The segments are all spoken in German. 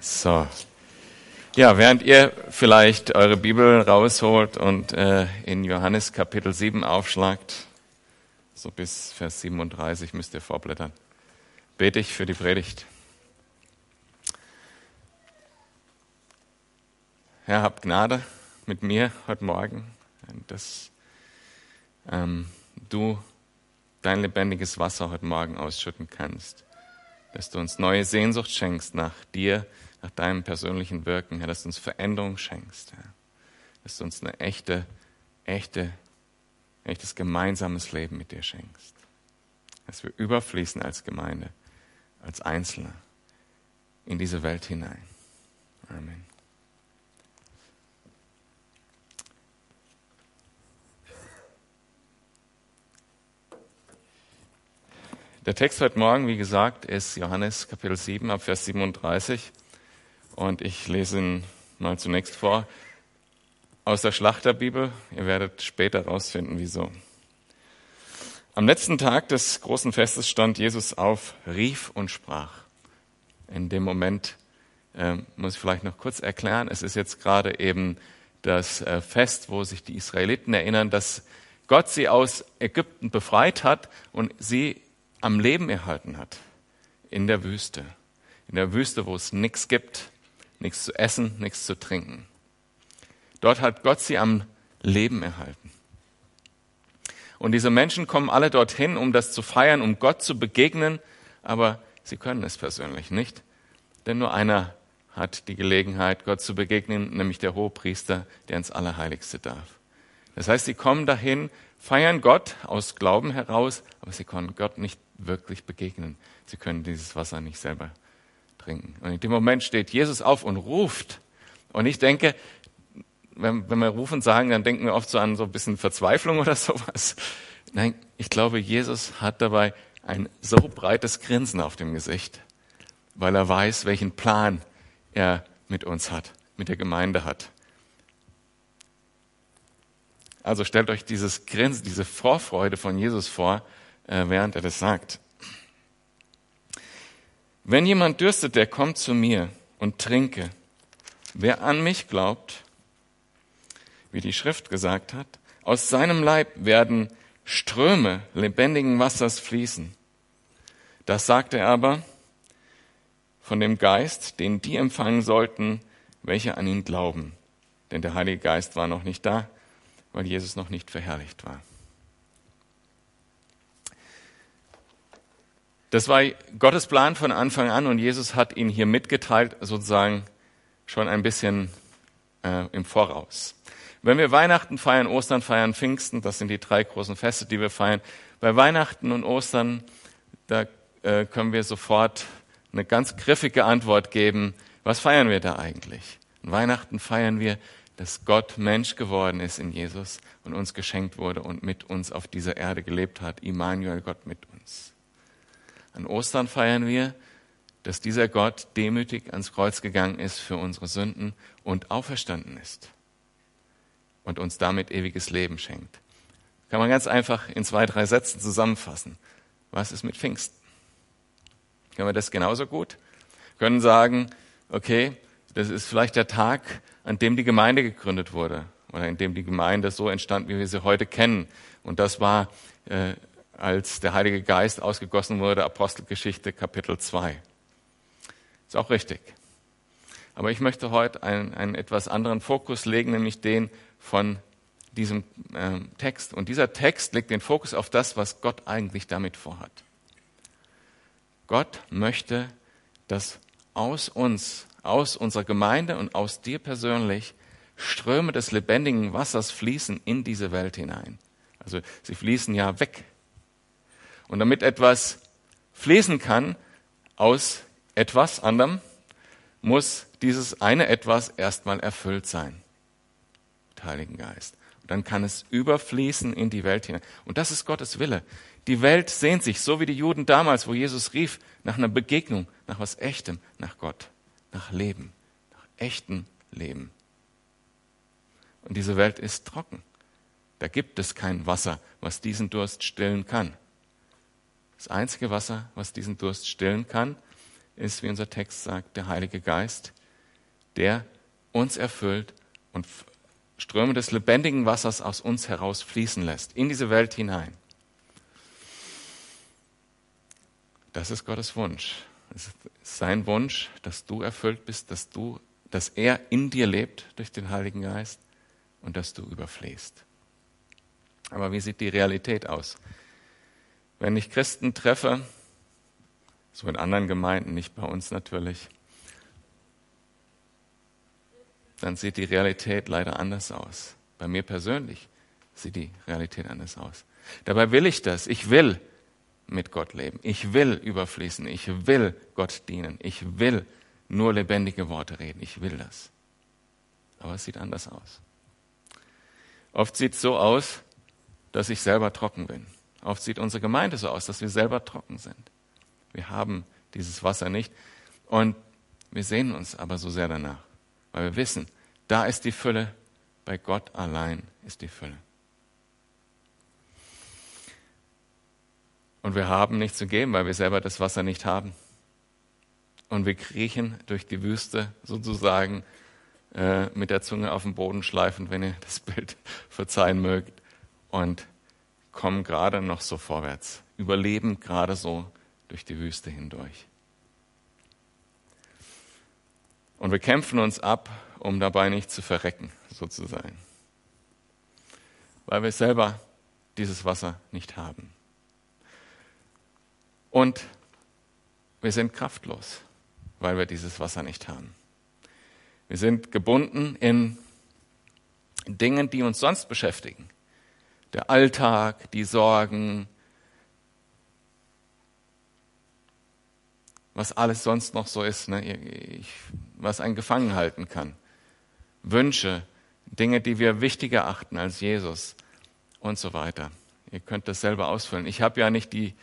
So. Ja, während ihr vielleicht eure Bibel rausholt und äh, in Johannes Kapitel 7 aufschlagt, so bis Vers 37 müsst ihr vorblättern, bete ich für die Predigt. Herr, habt Gnade mit mir heute Morgen, dass ähm, du dein lebendiges Wasser heute Morgen ausschütten kannst, dass du uns neue Sehnsucht schenkst nach dir, nach deinem persönlichen Wirken, Herr, dass du uns Veränderung schenkst, Herr. dass du uns eine echte, echte, echtes gemeinsames Leben mit dir schenkst. Dass wir überfließen als Gemeinde, als Einzelne in diese Welt hinein. Amen. Der Text heute Morgen, wie gesagt, ist Johannes Kapitel 7 ab Vers 37. Und ich lese ihn mal zunächst vor aus der Schlachterbibel. Ihr werdet später herausfinden, wieso. Am letzten Tag des großen Festes stand Jesus auf, rief und sprach. In dem Moment äh, muss ich vielleicht noch kurz erklären, es ist jetzt gerade eben das äh, Fest, wo sich die Israeliten erinnern, dass Gott sie aus Ägypten befreit hat und sie am Leben erhalten hat. In der Wüste. In der Wüste, wo es nichts gibt, nichts zu essen, nichts zu trinken. Dort hat Gott sie am Leben erhalten. Und diese Menschen kommen alle dorthin, um das zu feiern, um Gott zu begegnen, aber sie können es persönlich nicht. Denn nur einer hat die Gelegenheit, Gott zu begegnen, nämlich der Hohepriester, der ins Allerheiligste darf. Das heißt, sie kommen dahin, feiern Gott aus Glauben heraus, aber sie können Gott nicht wirklich begegnen. Sie können dieses Wasser nicht selber trinken. Und in dem Moment steht Jesus auf und ruft. Und ich denke, wenn, wenn wir rufen sagen, dann denken wir oft so an so ein bisschen Verzweiflung oder sowas. Nein, ich glaube, Jesus hat dabei ein so breites Grinsen auf dem Gesicht, weil er weiß, welchen Plan er mit uns hat, mit der Gemeinde hat. Also stellt euch dieses Grinsen, diese Vorfreude von Jesus vor, äh, während er das sagt. Wenn jemand dürstet, der kommt zu mir und trinke. Wer an mich glaubt, wie die Schrift gesagt hat, aus seinem Leib werden Ströme lebendigen Wassers fließen. Das sagte er aber von dem Geist, den die empfangen sollten, welche an ihn glauben. Denn der Heilige Geist war noch nicht da, weil Jesus noch nicht verherrlicht war. Das war Gottes Plan von Anfang an und Jesus hat ihn hier mitgeteilt, sozusagen schon ein bisschen äh, im Voraus. Wenn wir Weihnachten feiern, Ostern feiern, Pfingsten, das sind die drei großen Feste, die wir feiern. Bei Weihnachten und Ostern, da äh, können wir sofort eine ganz griffige Antwort geben. Was feiern wir da eigentlich? An Weihnachten feiern wir, dass Gott Mensch geworden ist in Jesus und uns geschenkt wurde und mit uns auf dieser Erde gelebt hat. Immanuel, Gott mit. An Ostern feiern wir, dass dieser Gott demütig ans Kreuz gegangen ist für unsere Sünden und auferstanden ist und uns damit ewiges Leben schenkt. Kann man ganz einfach in zwei, drei Sätzen zusammenfassen. Was ist mit Pfingsten? Können wir das genauso gut? Können sagen, okay, das ist vielleicht der Tag, an dem die Gemeinde gegründet wurde oder in dem die Gemeinde so entstand, wie wir sie heute kennen. Und das war äh, als der Heilige Geist ausgegossen wurde, Apostelgeschichte Kapitel 2. Ist auch richtig. Aber ich möchte heute einen, einen etwas anderen Fokus legen, nämlich den von diesem äh, Text. Und dieser Text legt den Fokus auf das, was Gott eigentlich damit vorhat. Gott möchte, dass aus uns, aus unserer Gemeinde und aus dir persönlich Ströme des lebendigen Wassers fließen in diese Welt hinein. Also sie fließen ja weg und damit etwas fließen kann aus etwas anderem, muss dieses eine etwas erstmal erfüllt sein. Mit Heiligen Geist. Und dann kann es überfließen in die Welt hinein. Und das ist Gottes Wille. Die Welt sehnt sich, so wie die Juden damals, wo Jesus rief, nach einer Begegnung, nach was Echtem, nach Gott, nach Leben, nach echtem Leben. Und diese Welt ist trocken. Da gibt es kein Wasser, was diesen Durst stillen kann. Das einzige Wasser, was diesen Durst stillen kann, ist, wie unser Text sagt, der Heilige Geist, der uns erfüllt und Ströme des lebendigen Wassers aus uns heraus fließen lässt, in diese Welt hinein. Das ist Gottes Wunsch. Es ist sein Wunsch, dass du erfüllt bist, dass du, dass er in dir lebt durch den Heiligen Geist und dass du überfließt. Aber wie sieht die Realität aus? Wenn ich Christen treffe, so in anderen Gemeinden, nicht bei uns natürlich, dann sieht die Realität leider anders aus. Bei mir persönlich sieht die Realität anders aus. Dabei will ich das. Ich will mit Gott leben. Ich will überfließen. Ich will Gott dienen. Ich will nur lebendige Worte reden. Ich will das. Aber es sieht anders aus. Oft sieht es so aus, dass ich selber trocken bin. Oft sieht unsere Gemeinde so aus, dass wir selber trocken sind. Wir haben dieses Wasser nicht und wir sehnen uns aber so sehr danach, weil wir wissen, da ist die Fülle, bei Gott allein ist die Fülle. Und wir haben nichts zu geben, weil wir selber das Wasser nicht haben. Und wir kriechen durch die Wüste sozusagen äh, mit der Zunge auf den Boden schleifend, wenn ihr das Bild verzeihen mögt, und kommen gerade noch so vorwärts, überleben gerade so durch die Wüste hindurch. Und wir kämpfen uns ab, um dabei nicht zu verrecken, sozusagen, weil wir selber dieses Wasser nicht haben. Und wir sind kraftlos, weil wir dieses Wasser nicht haben. Wir sind gebunden in Dingen, die uns sonst beschäftigen. Der Alltag, die Sorgen, was alles sonst noch so ist, ne? ich, was einen gefangen halten kann. Wünsche, Dinge, die wir wichtiger achten als Jesus und so weiter. Ihr könnt das selber ausfüllen. Ich habe ja nicht die,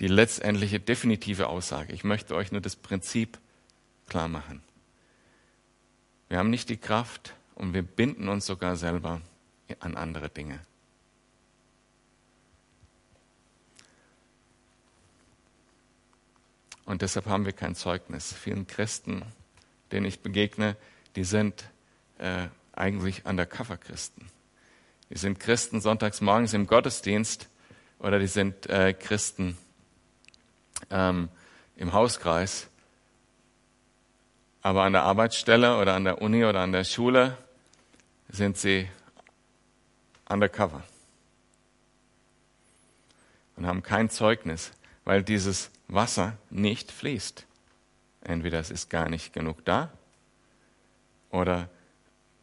die letztendliche definitive Aussage. Ich möchte euch nur das Prinzip klar machen. Wir haben nicht die Kraft und wir binden uns sogar selber an andere Dinge. Und deshalb haben wir kein Zeugnis. Vielen Christen, denen ich begegne, die sind äh, eigentlich Undercover-Christen. Die sind Christen sonntags morgens im Gottesdienst oder die sind äh, Christen ähm, im Hauskreis. Aber an der Arbeitsstelle oder an der Uni oder an der Schule sind sie undercover und haben kein Zeugnis, weil dieses Wasser nicht fließt. Entweder es ist gar nicht genug da oder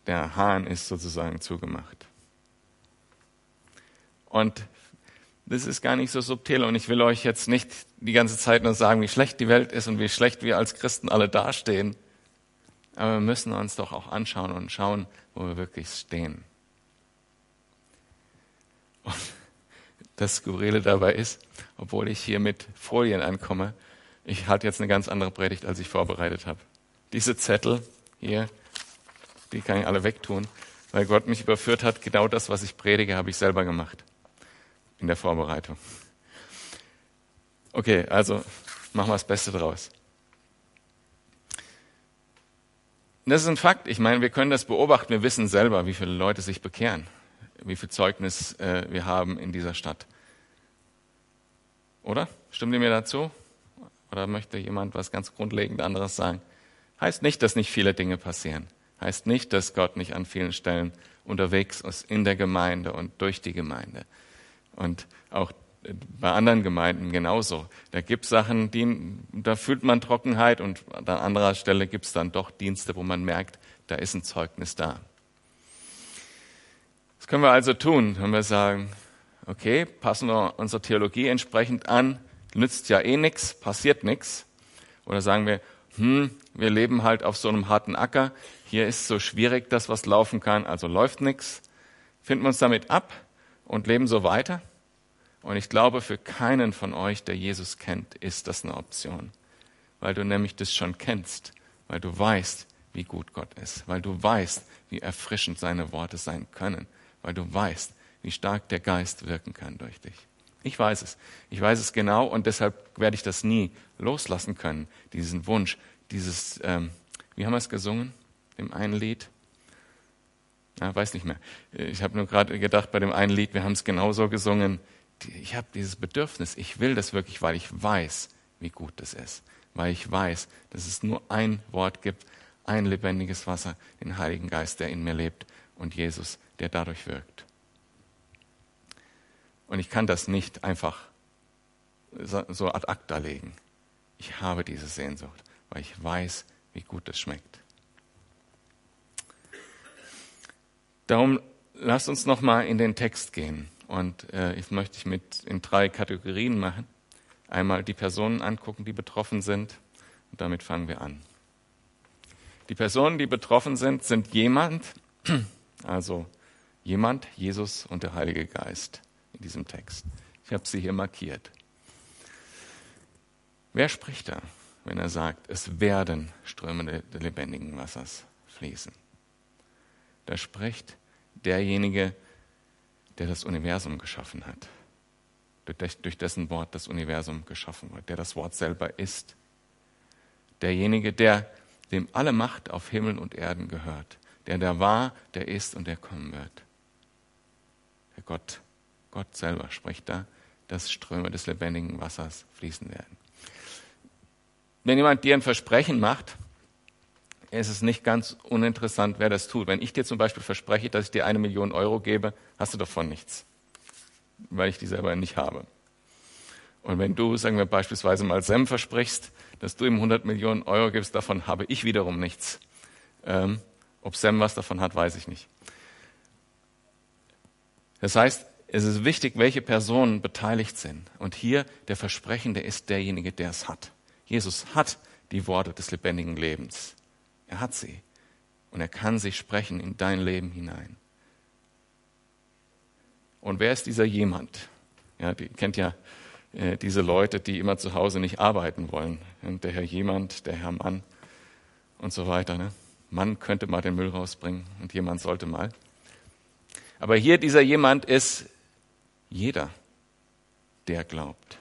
der Hahn ist sozusagen zugemacht. Und das ist gar nicht so subtil und ich will euch jetzt nicht die ganze Zeit nur sagen, wie schlecht die Welt ist und wie schlecht wir als Christen alle dastehen. Aber wir müssen uns doch auch anschauen und schauen, wo wir wirklich stehen. Und das Skurrile dabei ist, obwohl ich hier mit Folien ankomme, ich halte jetzt eine ganz andere Predigt, als ich vorbereitet habe. Diese Zettel hier, die kann ich alle wegtun, weil Gott mich überführt hat. Genau das, was ich predige, habe ich selber gemacht in der Vorbereitung. Okay, also machen wir das Beste draus. Das ist ein Fakt. Ich meine, wir können das beobachten. Wir wissen selber, wie viele Leute sich bekehren, wie viel Zeugnis äh, wir haben in dieser Stadt. Oder? Stimmt ihr mir dazu? Oder möchte jemand was ganz grundlegend anderes sagen? Heißt nicht, dass nicht viele Dinge passieren. Heißt nicht, dass Gott nicht an vielen Stellen unterwegs ist in der Gemeinde und durch die Gemeinde. Und auch bei anderen Gemeinden genauso. Da gibt es Sachen, die, da fühlt man Trockenheit und an anderer Stelle gibt es dann doch Dienste, wo man merkt, da ist ein Zeugnis da. Was können wir also tun, wenn wir sagen, okay, passen wir unsere Theologie entsprechend an, nützt ja eh nichts, passiert nichts. Oder sagen wir, hm, wir leben halt auf so einem harten Acker, hier ist so schwierig, dass was laufen kann, also läuft nichts. Finden wir uns damit ab und leben so weiter? Und ich glaube, für keinen von euch, der Jesus kennt, ist das eine Option. Weil du nämlich das schon kennst, weil du weißt, wie gut Gott ist, weil du weißt, wie erfrischend seine Worte sein können, weil du weißt, wie stark der Geist wirken kann durch dich. Ich weiß es. Ich weiß es genau und deshalb werde ich das nie loslassen können, diesen Wunsch, dieses, ähm, wie haben wir es gesungen, im einen Lied? Ja, weiß nicht mehr. Ich habe nur gerade gedacht, bei dem einen Lied, wir haben es genauso gesungen. Ich habe dieses Bedürfnis, ich will das wirklich, weil ich weiß, wie gut das ist. Weil ich weiß, dass es nur ein Wort gibt, ein lebendiges Wasser, den Heiligen Geist, der in mir lebt und Jesus, der dadurch wirkt. Und ich kann das nicht einfach so ad acta legen. Ich habe diese Sehnsucht, weil ich weiß, wie gut es schmeckt. Darum lasst uns noch mal in den Text gehen und äh, ich möchte ich mit in drei Kategorien machen. Einmal die Personen angucken, die betroffen sind und damit fangen wir an. Die Personen, die betroffen sind, sind jemand, also jemand, Jesus und der Heilige Geist in diesem Text. Ich habe sie hier markiert. Wer spricht da, wenn er sagt, es werden Ströme des lebendigen Wassers fließen? Da spricht derjenige, der das Universum geschaffen hat, durch dessen Wort das Universum geschaffen wird, der das Wort selber ist. Derjenige, der dem alle Macht auf Himmel und Erden gehört, der der war, der ist und der kommen wird. Der Gott, Gott selber spricht da, dass Ströme des lebendigen Wassers fließen werden. Wenn jemand dir ein Versprechen macht, ist es nicht ganz uninteressant, wer das tut. Wenn ich dir zum Beispiel verspreche, dass ich dir eine Million Euro gebe, hast du davon nichts, weil ich die selber nicht habe. Und wenn du, sagen wir beispielsweise mal Sam versprichst, dass du ihm 100 Millionen Euro gibst, davon habe ich wiederum nichts. Ähm, ob Sam was davon hat, weiß ich nicht. Das heißt, es ist wichtig, welche Personen beteiligt sind. Und hier der Versprechende ist derjenige, der es hat. Jesus hat die Worte des lebendigen Lebens. Er hat sie. Und er kann sie sprechen in dein Leben hinein. Und wer ist dieser jemand? Ja, die kennt ja äh, diese Leute, die immer zu Hause nicht arbeiten wollen. Und der Herr jemand, der Herr Mann und so weiter. Ne? Mann könnte mal den Müll rausbringen und jemand sollte mal. Aber hier dieser jemand ist jeder, der glaubt.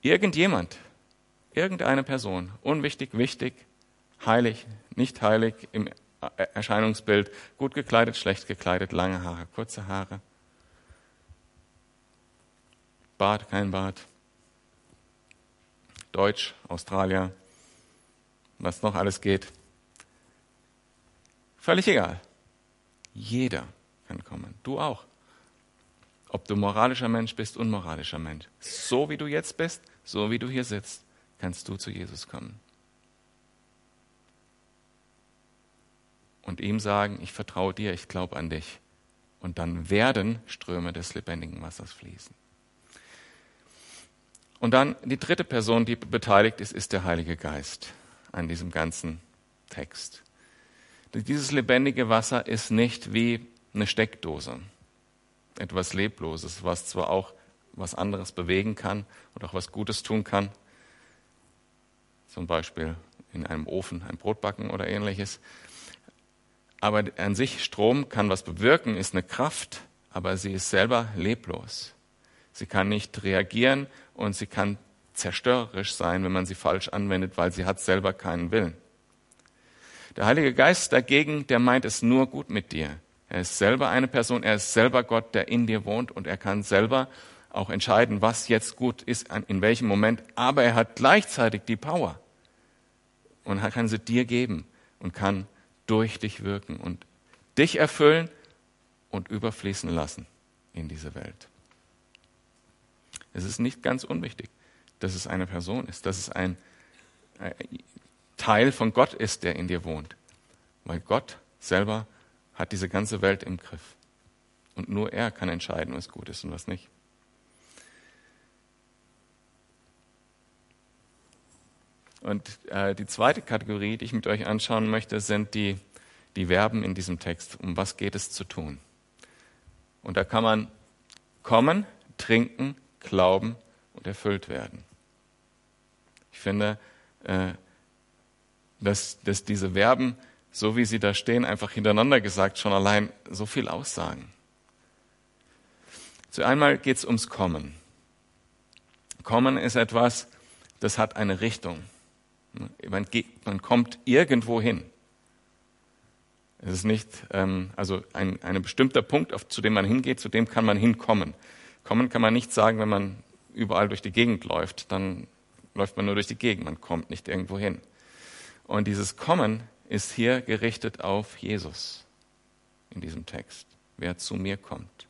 Irgendjemand, irgendeine Person, unwichtig, wichtig, heilig, nicht heilig im Erscheinungsbild, gut gekleidet, schlecht gekleidet, lange Haare, kurze Haare, Bart, kein Bart, Deutsch, Australier, was noch alles geht. Völlig egal. Jeder kann kommen. Du auch. Ob du moralischer Mensch bist, unmoralischer Mensch. So wie du jetzt bist, so wie du hier sitzt, kannst du zu Jesus kommen. und ihm sagen, ich vertraue dir, ich glaube an dich. Und dann werden Ströme des lebendigen Wassers fließen. Und dann die dritte Person, die beteiligt ist, ist der Heilige Geist an diesem ganzen Text. Dieses lebendige Wasser ist nicht wie eine Steckdose, etwas Lebloses, was zwar auch was anderes bewegen kann und auch was Gutes tun kann, zum Beispiel in einem Ofen ein Brot backen oder ähnliches, aber an sich Strom kann was bewirken, ist eine Kraft, aber sie ist selber leblos. Sie kann nicht reagieren und sie kann zerstörerisch sein, wenn man sie falsch anwendet, weil sie hat selber keinen Willen. Der Heilige Geist dagegen, der meint es nur gut mit dir. Er ist selber eine Person, er ist selber Gott, der in dir wohnt und er kann selber auch entscheiden, was jetzt gut ist, in welchem Moment, aber er hat gleichzeitig die Power und kann sie dir geben und kann durch dich wirken und dich erfüllen und überfließen lassen in diese Welt. Es ist nicht ganz unwichtig, dass es eine Person ist, dass es ein Teil von Gott ist, der in dir wohnt. Weil Gott selber hat diese ganze Welt im Griff. Und nur er kann entscheiden, was gut ist und was nicht. Und äh, die zweite Kategorie, die ich mit euch anschauen möchte, sind die, die Verben in diesem Text. Um was geht es zu tun? Und da kann man kommen, trinken, glauben und erfüllt werden. Ich finde, äh, dass, dass diese Verben, so wie sie da stehen, einfach hintereinander gesagt, schon allein so viel aussagen. Zueinmal geht es ums Kommen. Kommen ist etwas, das hat eine Richtung. Man, geht, man kommt irgendwo hin. Es ist nicht, ähm, also ein, ein bestimmter Punkt, auf, zu dem man hingeht, zu dem kann man hinkommen. Kommen kann man nicht sagen, wenn man überall durch die Gegend läuft, dann läuft man nur durch die Gegend, man kommt nicht irgendwo hin. Und dieses Kommen ist hier gerichtet auf Jesus in diesem Text, wer zu mir kommt.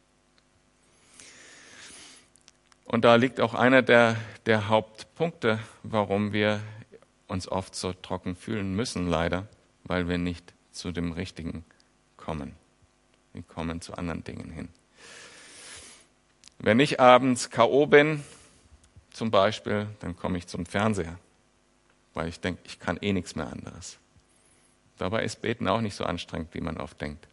Und da liegt auch einer der, der Hauptpunkte, warum wir uns oft so trocken fühlen müssen, leider, weil wir nicht zu dem Richtigen kommen. Wir kommen zu anderen Dingen hin. Wenn ich abends K.O. bin, zum Beispiel, dann komme ich zum Fernseher, weil ich denke, ich kann eh nichts mehr anderes. Dabei ist Beten auch nicht so anstrengend, wie man oft denkt.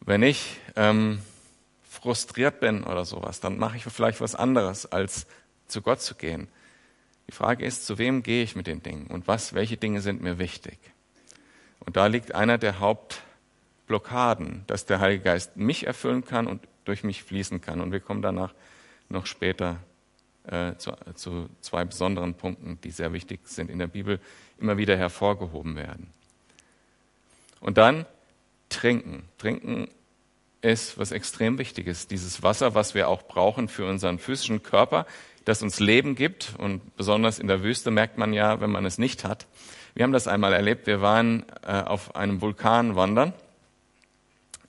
Wenn ich ähm, frustriert bin oder sowas, dann mache ich vielleicht was anderes, als zu Gott zu gehen. Die Frage ist, zu wem gehe ich mit den Dingen und was, welche Dinge sind mir wichtig? Und da liegt einer der Hauptblockaden, dass der Heilige Geist mich erfüllen kann und durch mich fließen kann. Und wir kommen danach noch später äh, zu, zu zwei besonderen Punkten, die sehr wichtig sind in der Bibel, immer wieder hervorgehoben werden. Und dann trinken. Trinken ist was extrem Wichtiges. Dieses Wasser, was wir auch brauchen für unseren physischen Körper, das uns Leben gibt. Und besonders in der Wüste merkt man ja, wenn man es nicht hat. Wir haben das einmal erlebt. Wir waren äh, auf einem Vulkan wandern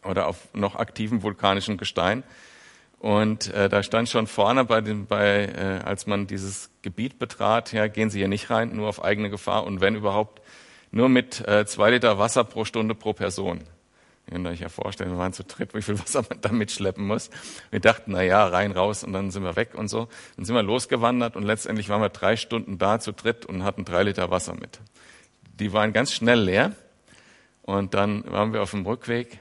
oder auf noch aktivem vulkanischen Gestein. Und äh, da stand schon vorne bei dem, bei, äh, als man dieses Gebiet betrat, ja, gehen Sie hier nicht rein, nur auf eigene Gefahr und wenn überhaupt nur mit äh, zwei Liter Wasser pro Stunde pro Person. Ihr könnt euch ja vorstellen, wir waren zu dritt, wie viel Wasser man da mitschleppen muss. Wir dachten, na ja, rein, raus und dann sind wir weg und so. Dann sind wir losgewandert und letztendlich waren wir drei Stunden da zu dritt und hatten drei Liter Wasser mit. Die waren ganz schnell leer und dann waren wir auf dem Rückweg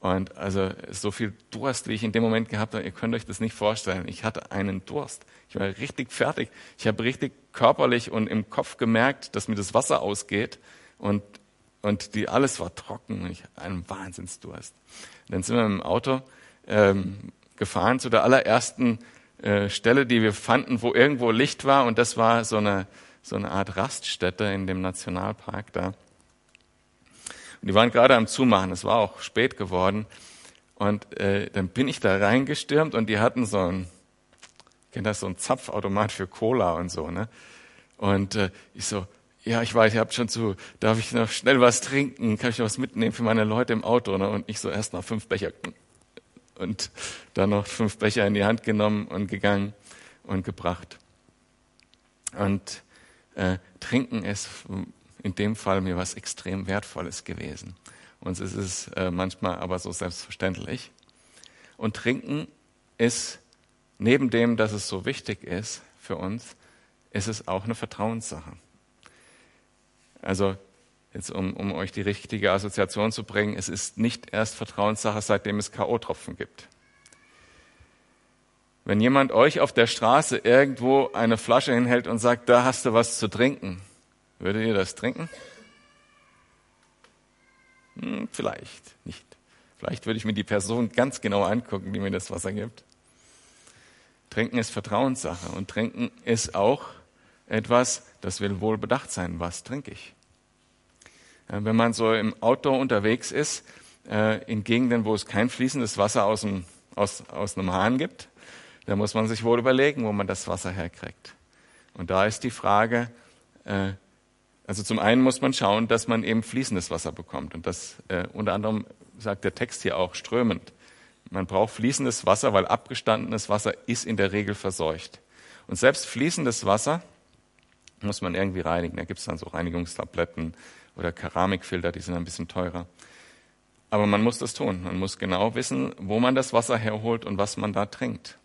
und also so viel Durst, wie ich in dem Moment gehabt habe, ihr könnt euch das nicht vorstellen. Ich hatte einen Durst. Ich war richtig fertig. Ich habe richtig körperlich und im Kopf gemerkt, dass mir das Wasser ausgeht und und die, alles war trocken und ich hatte einen Wahnsinnsdurst. Und dann sind wir im Auto ähm, gefahren zu der allerersten äh, Stelle, die wir fanden, wo irgendwo Licht war und das war so eine, so eine Art Raststätte in dem Nationalpark da. Und die waren gerade am Zumachen, es war auch spät geworden. Und äh, dann bin ich da reingestürmt und die hatten so ein, kennt das, so ein Zapfautomat für Cola und so, ne? Und äh, ich so, ja, ich weiß, ihr habt schon zu, darf ich noch schnell was trinken? Kann ich noch was mitnehmen für meine Leute im Auto? Ne? Und ich so erst noch fünf Becher und dann noch fünf Becher in die Hand genommen und gegangen und gebracht. Und äh, Trinken ist in dem Fall mir was extrem Wertvolles gewesen. Uns ist es äh, manchmal aber so selbstverständlich. Und Trinken ist, neben dem, dass es so wichtig ist für uns, ist es auch eine Vertrauenssache. Also jetzt um, um euch die richtige Assoziation zu bringen, es ist nicht erst Vertrauenssache, seitdem es K.O.-Tropfen gibt. Wenn jemand euch auf der Straße irgendwo eine Flasche hinhält und sagt, da hast du was zu trinken, würdet ihr das trinken? Hm, vielleicht nicht. Vielleicht würde ich mir die Person ganz genau angucken, die mir das Wasser gibt. Trinken ist Vertrauenssache und Trinken ist auch etwas, das will wohl bedacht sein. Was trinke ich? Wenn man so im Outdoor unterwegs ist, äh, in Gegenden, wo es kein fließendes Wasser aus, dem, aus, aus einem Hahn gibt, da muss man sich wohl überlegen, wo man das Wasser herkriegt. Und da ist die Frage, äh, also zum einen muss man schauen, dass man eben fließendes Wasser bekommt. Und das äh, unter anderem sagt der Text hier auch strömend. Man braucht fließendes Wasser, weil abgestandenes Wasser ist in der Regel verseucht. Und selbst fließendes Wasser muss man irgendwie reinigen. Da gibt es dann so Reinigungstabletten oder Keramikfilter, die sind ein bisschen teurer. Aber man muss das tun. Man muss genau wissen, wo man das Wasser herholt und was man da trinkt.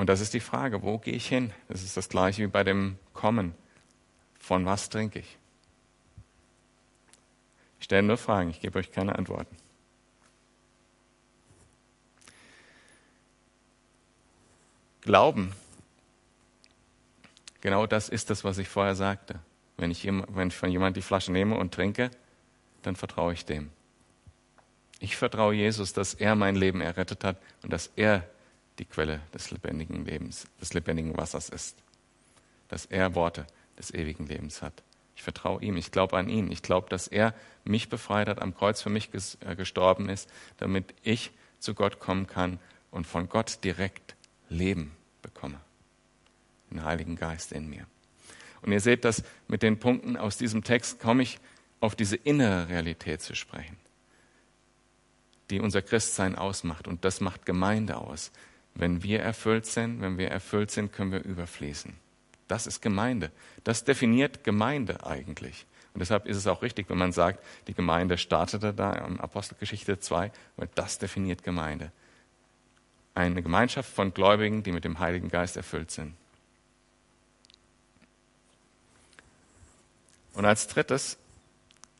Und das ist die Frage, wo gehe ich hin? Das ist das gleiche wie bei dem Kommen. Von was trinke ich? Ich stelle nur Fragen, ich gebe euch keine Antworten. Glauben Genau das ist das, was ich vorher sagte. Wenn ich, wenn ich von jemandem die Flasche nehme und trinke, dann vertraue ich dem. Ich vertraue Jesus, dass er mein Leben errettet hat und dass er die Quelle des lebendigen Lebens, des lebendigen Wassers ist. Dass er Worte des ewigen Lebens hat. Ich vertraue ihm, ich glaube an ihn. Ich glaube, dass er mich befreit hat, am Kreuz für mich äh, gestorben ist, damit ich zu Gott kommen kann und von Gott direkt Leben bekomme. Den Heiligen Geist in mir. Und ihr seht, dass mit den Punkten aus diesem Text komme ich auf diese innere Realität zu sprechen, die unser Christsein ausmacht. Und das macht Gemeinde aus. Wenn wir erfüllt sind, wenn wir erfüllt sind, können wir überfließen. Das ist Gemeinde. Das definiert Gemeinde eigentlich. Und deshalb ist es auch richtig, wenn man sagt, die Gemeinde startete da in Apostelgeschichte 2, weil das definiert Gemeinde. Eine Gemeinschaft von Gläubigen, die mit dem Heiligen Geist erfüllt sind. Und als drittes,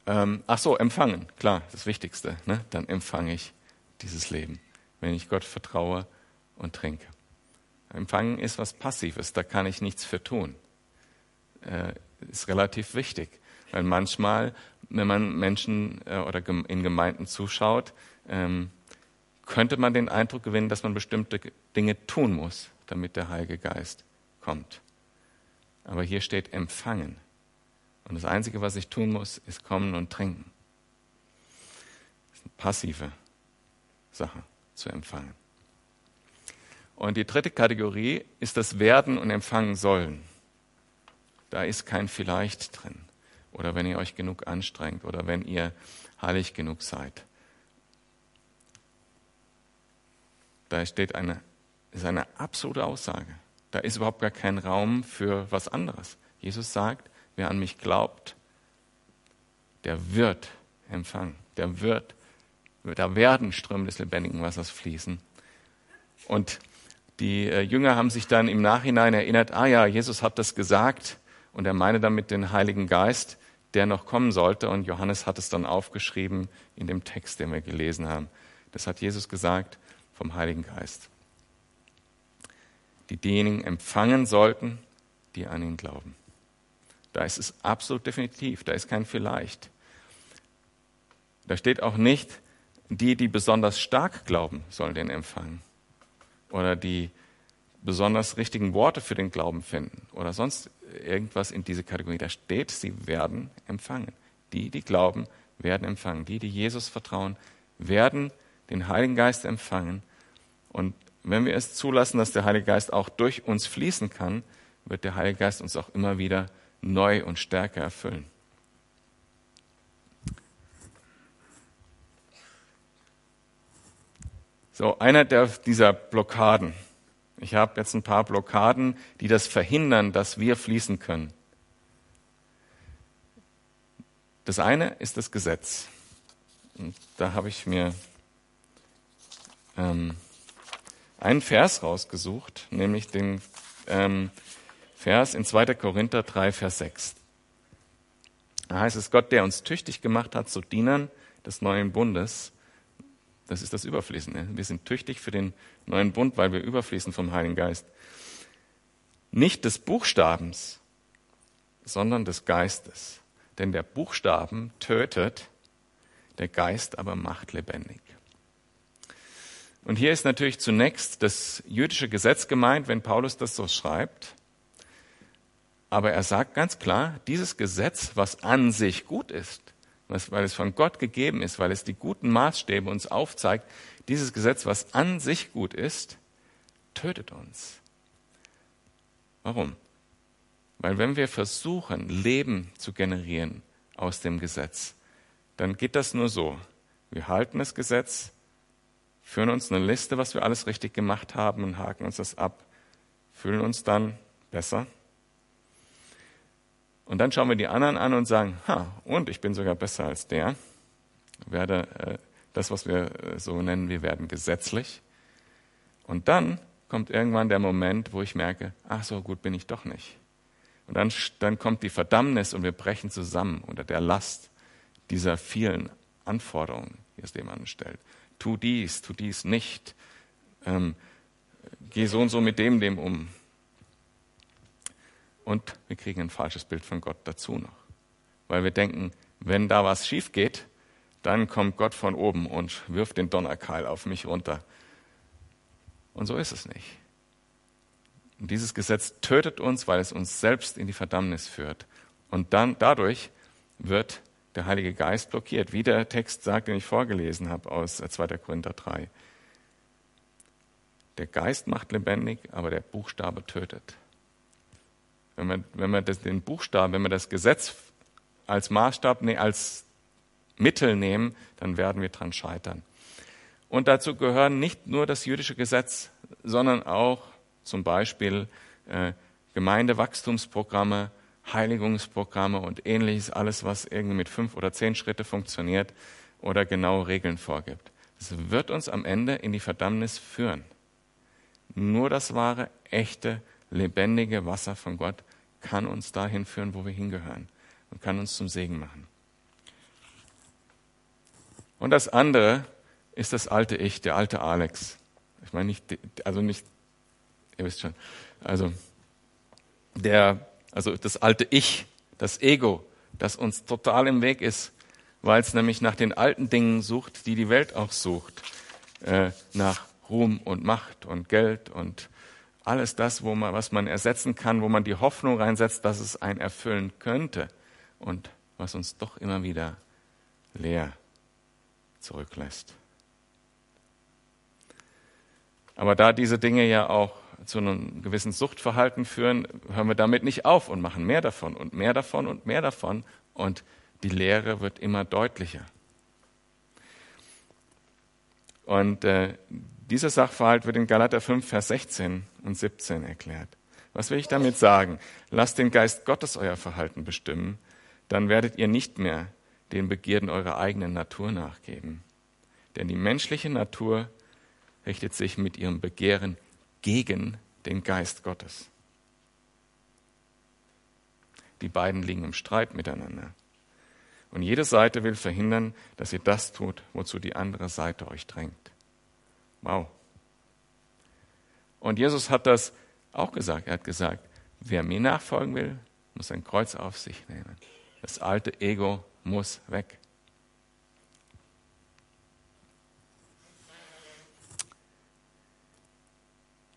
ähm, ach so, empfangen, klar, das Wichtigste. Ne? Dann empfange ich dieses Leben, wenn ich Gott vertraue und trinke. Empfangen ist was Passives, da kann ich nichts für tun. Äh, ist relativ wichtig, weil manchmal, wenn man Menschen äh, oder in Gemeinden zuschaut, ähm, könnte man den Eindruck gewinnen, dass man bestimmte Dinge tun muss, damit der Heilige Geist kommt. Aber hier steht empfangen. Und das Einzige, was ich tun muss, ist kommen und trinken. Das ist eine passive Sache zu empfangen. Und die dritte Kategorie ist das Werden und Empfangen sollen. Da ist kein Vielleicht drin. Oder wenn ihr euch genug anstrengt oder wenn ihr heilig genug seid. Da steht eine, ist eine absolute Aussage. Da ist überhaupt gar kein Raum für was anderes. Jesus sagt, wer an mich glaubt, der wird empfangen. Der wird, da werden Ströme des lebendigen Wassers fließen. Und die äh, Jünger haben sich dann im Nachhinein erinnert, ah ja, Jesus hat das gesagt und er meine damit den Heiligen Geist, der noch kommen sollte. Und Johannes hat es dann aufgeschrieben in dem Text, den wir gelesen haben. Das hat Jesus gesagt vom Heiligen Geist. Die diejenigen empfangen sollten, die an ihn glauben. Da ist es absolut definitiv, da ist kein vielleicht. Da steht auch nicht, die, die besonders stark glauben, sollen den empfangen oder die besonders richtigen Worte für den Glauben finden oder sonst irgendwas in diese Kategorie. Da steht, sie werden empfangen. Die, die glauben, werden empfangen. Die, die Jesus vertrauen, werden den Heiligen Geist empfangen. Und wenn wir es zulassen, dass der Heilige Geist auch durch uns fließen kann, wird der Heilige Geist uns auch immer wieder neu und stärker erfüllen. So, einer der, dieser Blockaden. Ich habe jetzt ein paar Blockaden, die das verhindern, dass wir fließen können. Das eine ist das Gesetz. Und da habe ich mir ähm, einen Vers rausgesucht, nämlich den ähm, Vers in 2. Korinther 3, Vers 6. Da heißt es, Gott, der uns tüchtig gemacht hat zu Dienern des neuen Bundes, das ist das Überfließen. Wir sind tüchtig für den neuen Bund, weil wir überfließen vom Heiligen Geist. Nicht des Buchstabens, sondern des Geistes. Denn der Buchstaben tötet, der Geist aber macht lebendig. Und hier ist natürlich zunächst das jüdische Gesetz gemeint, wenn Paulus das so schreibt. Aber er sagt ganz klar, dieses Gesetz, was an sich gut ist, weil es von Gott gegeben ist, weil es die guten Maßstäbe uns aufzeigt, dieses Gesetz, was an sich gut ist, tötet uns. Warum? Weil wenn wir versuchen, Leben zu generieren aus dem Gesetz, dann geht das nur so. Wir halten das Gesetz, führen uns eine Liste, was wir alles richtig gemacht haben und haken uns das ab, fühlen uns dann besser und dann schauen wir die anderen an und sagen, ha, und ich bin sogar besser als der. Werde äh, das, was wir äh, so nennen, wir werden gesetzlich. Und dann kommt irgendwann der Moment, wo ich merke, ach so gut bin ich doch nicht. Und dann, dann kommt die Verdammnis und wir brechen zusammen unter der Last dieser vielen Anforderungen, die es dem anstellt. Tu dies, tu dies nicht. Ähm, geh so und so mit dem, dem um. Und wir kriegen ein falsches Bild von Gott dazu noch. Weil wir denken, wenn da was schief geht, dann kommt Gott von oben und wirft den Donnerkeil auf mich runter. Und so ist es nicht. Und dieses Gesetz tötet uns, weil es uns selbst in die Verdammnis führt. Und dann dadurch wird der Heilige Geist blockiert, wie der Text sagt, den ich vorgelesen habe aus 2. Korinther 3. Der Geist macht lebendig, aber der Buchstabe tötet. Wenn man, wenn man das, den Buchstaben, wenn wir das Gesetz als Maßstab, nee, als Mittel nehmen, dann werden wir dran scheitern. Und dazu gehören nicht nur das jüdische Gesetz, sondern auch zum Beispiel äh, Gemeindewachstumsprogramme, Heiligungsprogramme und ähnliches, alles, was irgendwie mit fünf oder zehn Schritte funktioniert oder genaue Regeln vorgibt. Es wird uns am Ende in die Verdammnis führen. Nur das wahre, echte, lebendige Wasser von Gott kann uns dahin führen, wo wir hingehören und kann uns zum Segen machen. Und das andere ist das alte Ich, der alte Alex. Ich meine nicht, also nicht, ihr wisst schon, also der, also das alte Ich, das Ego, das uns total im Weg ist, weil es nämlich nach den alten Dingen sucht, die die Welt auch sucht, äh, nach Ruhm und Macht und Geld und alles das, man, was man ersetzen kann, wo man die Hoffnung reinsetzt, dass es einen erfüllen könnte und was uns doch immer wieder leer zurücklässt. Aber da diese Dinge ja auch zu einem gewissen Suchtverhalten führen, hören wir damit nicht auf und machen mehr davon und mehr davon und mehr davon und die Lehre wird immer deutlicher. Und äh, dieser Sachverhalt wird in Galater 5, Vers 16 und 17 erklärt. Was will ich damit sagen? Lasst den Geist Gottes euer Verhalten bestimmen, dann werdet ihr nicht mehr den Begierden eurer eigenen Natur nachgeben. Denn die menschliche Natur richtet sich mit ihrem Begehren gegen den Geist Gottes. Die beiden liegen im Streit miteinander. Und jede Seite will verhindern, dass ihr das tut, wozu die andere Seite euch drängt. Wow. Und Jesus hat das auch gesagt. Er hat gesagt, wer mir nachfolgen will, muss ein Kreuz auf sich nehmen. Das alte Ego muss weg.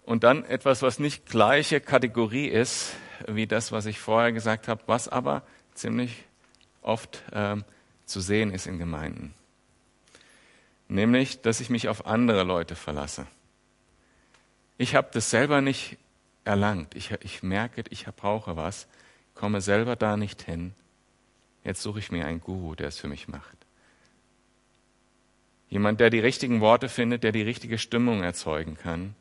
Und dann etwas, was nicht gleiche Kategorie ist wie das, was ich vorher gesagt habe, was aber ziemlich oft äh, zu sehen ist in Gemeinden. Nämlich, dass ich mich auf andere Leute verlasse. Ich habe das selber nicht erlangt. Ich, ich merke, ich brauche was, komme selber da nicht hin. Jetzt suche ich mir einen Guru, der es für mich macht. Jemand, der die richtigen Worte findet, der die richtige Stimmung erzeugen kann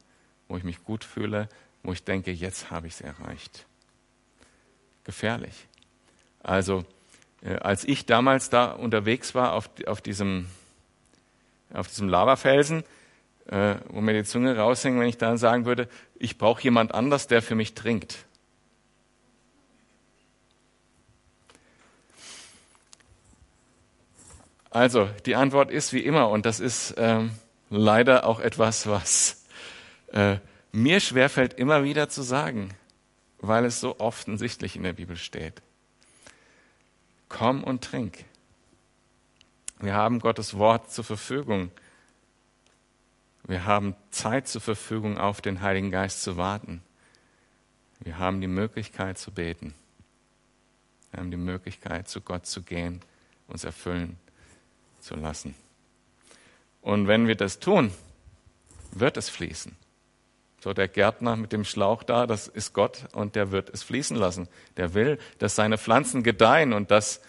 wo ich mich gut fühle, wo ich denke, jetzt habe ich es erreicht. Gefährlich. Also, äh, als ich damals da unterwegs war auf, auf diesem, auf diesem Lavafelsen, äh, wo mir die Zunge raushängt, wenn ich dann sagen würde, ich brauche jemand anders, der für mich trinkt. Also, die Antwort ist wie immer, und das ist ähm, leider auch etwas, was äh, mir schwerfällt immer wieder zu sagen, weil es so offensichtlich in der Bibel steht. Komm und trink. Wir haben Gottes Wort zur Verfügung. Wir haben Zeit zur Verfügung, auf den Heiligen Geist zu warten. Wir haben die Möglichkeit zu beten. Wir haben die Möglichkeit, zu Gott zu gehen, uns erfüllen zu lassen. Und wenn wir das tun, wird es fließen. So der Gärtner mit dem Schlauch da, das ist Gott und der wird es fließen lassen. Der will, dass seine Pflanzen gedeihen und dass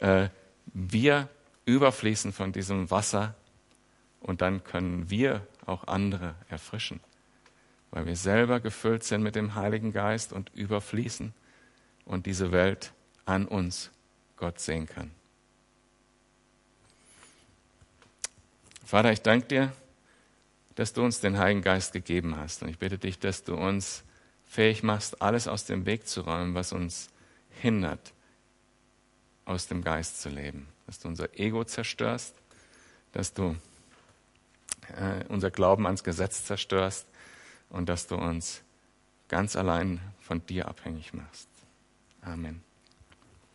äh, wir überfließen von diesem Wasser und dann können wir auch andere erfrischen, weil wir selber gefüllt sind mit dem Heiligen Geist und überfließen und diese Welt an uns Gott sehen kann. Vater, ich danke dir dass du uns den Heiligen Geist gegeben hast. Und ich bitte dich, dass du uns fähig machst, alles aus dem Weg zu räumen, was uns hindert, aus dem Geist zu leben. Dass du unser Ego zerstörst, dass du äh, unser Glauben ans Gesetz zerstörst und dass du uns ganz allein von dir abhängig machst. Amen.